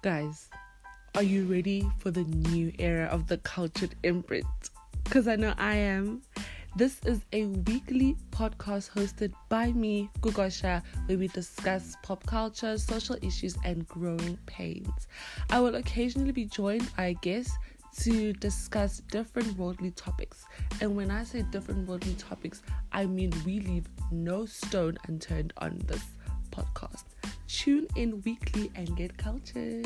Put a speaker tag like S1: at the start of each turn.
S1: Guys, are you ready for the new era of the cultured imprint? Because I know I am. This is a weekly podcast hosted by me, Gugosha, where we discuss pop culture, social issues, and growing pains. I will occasionally be joined by guests to discuss different worldly topics. And when I say different worldly topics, I mean we leave no stone unturned on this podcast. Tune in weekly and get cultured.